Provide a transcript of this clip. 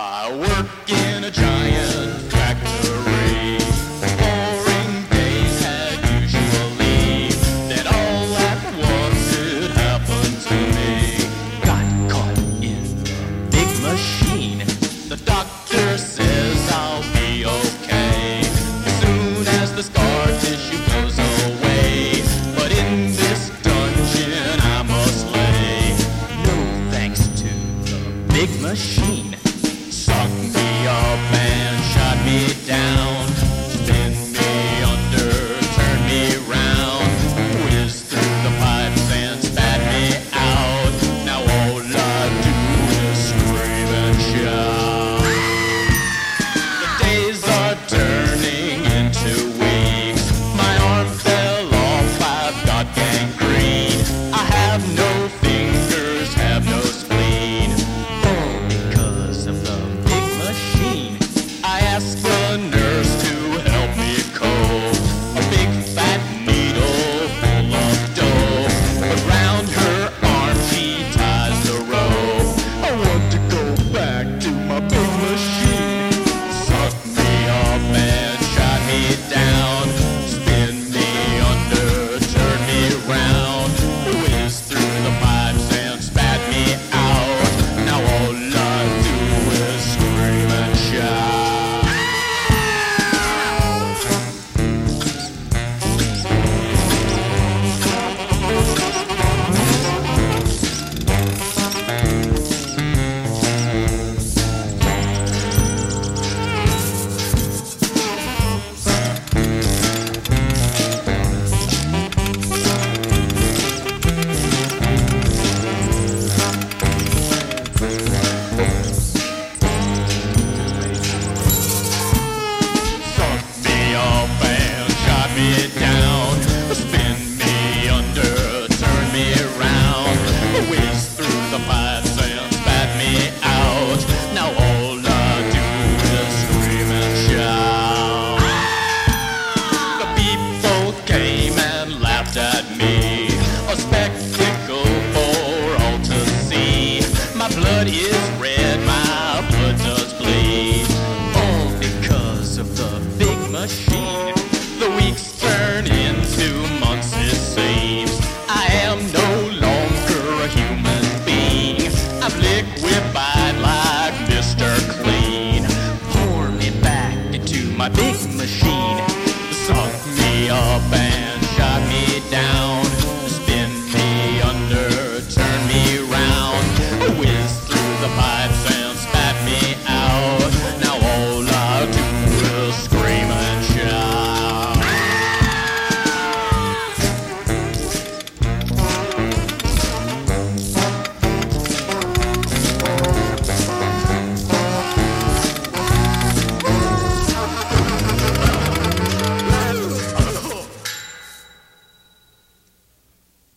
I work in a giant factory. Boring days had usually. Then all at once it happened to me. Got caught in the big machine. The doctor says I'll be okay. Soon as the scar tissue goes away. But in this dungeon I must lay. No thanks to the big machine. blood is red, my blood does bleed. All because of the big machine. The weeks turn into months, it seems. I am no longer a human being. I'm liquefied like Mr. Clean. Pour me back into my big machine. Suck me up and shot me down.